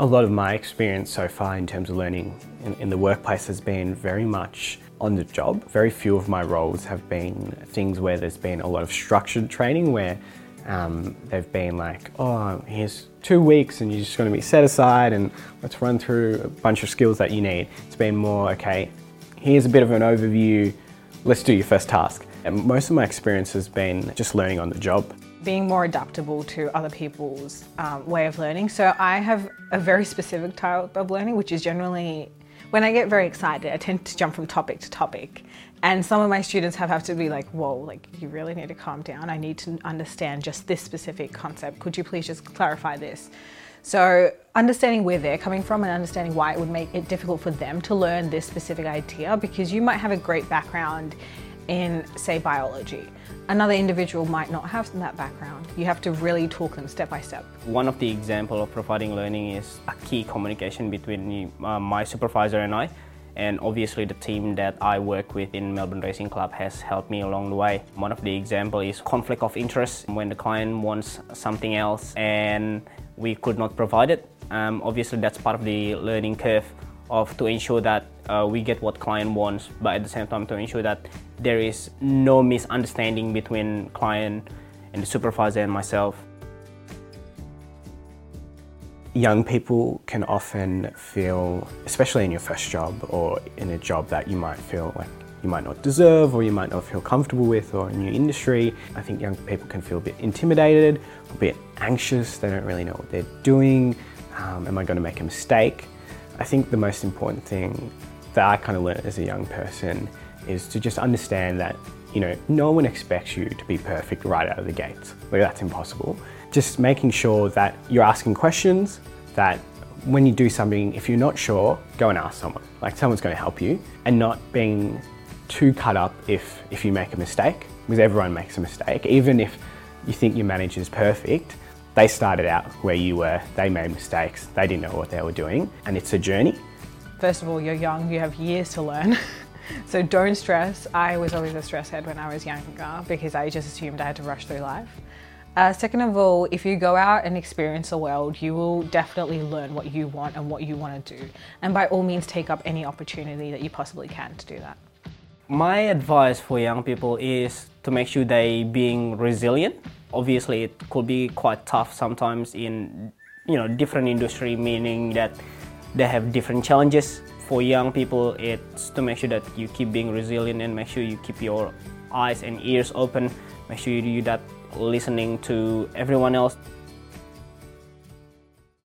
A lot of my experience so far in terms of learning in, in the workplace has been very much on the job. Very few of my roles have been things where there's been a lot of structured training where um, they've been like, oh, here's two weeks and you're just going to be set aside and let's run through a bunch of skills that you need. It's been more, okay, here's a bit of an overview, let's do your first task. And most of my experience has been just learning on the job. Being more adaptable to other people's um, way of learning. So I have a very specific type of learning, which is generally when I get very excited, I tend to jump from topic to topic. And some of my students have, have to be like, whoa, like you really need to calm down. I need to understand just this specific concept. Could you please just clarify this? So understanding where they're coming from and understanding why it would make it difficult for them to learn this specific idea because you might have a great background in, say, biology. Another individual might not have that background. You have to really talk them step by step. One of the example of providing learning is a key communication between uh, my supervisor and I. And obviously the team that I work with in Melbourne Racing Club has helped me along the way. One of the example is conflict of interest when the client wants something else and we could not provide it. Um, obviously that's part of the learning curve of to ensure that uh, we get what client wants, but at the same time to ensure that there is no misunderstanding between client and the supervisor and myself. Young people can often feel, especially in your first job or in a job that you might feel like you might not deserve or you might not feel comfortable with or a new industry. I think young people can feel a bit intimidated, a bit anxious, they don't really know what they're doing. Um, am I going to make a mistake? I think the most important thing that I kind of learned as a young person is to just understand that, you know, no one expects you to be perfect right out of the gates. Like that's impossible. Just making sure that you're asking questions, that when you do something, if you're not sure, go and ask someone. Like someone's going to help you and not being too cut up if, if you make a mistake, because everyone makes a mistake. Even if you think your manager's perfect, they started out where you were, they made mistakes, they didn't know what they were doing, and it's a journey. First of all, you're young, you have years to learn. so don't stress. I was always a stress head when I was younger because I just assumed I had to rush through life. Uh, second of all, if you go out and experience the world, you will definitely learn what you want and what you want to do. And by all means, take up any opportunity that you possibly can to do that. My advice for young people is to make sure they being resilient obviously it could be quite tough sometimes in you know different industry meaning that they have different challenges for young people. It's to make sure that you keep being resilient and make sure you keep your eyes and ears open. Make sure you do that listening to everyone else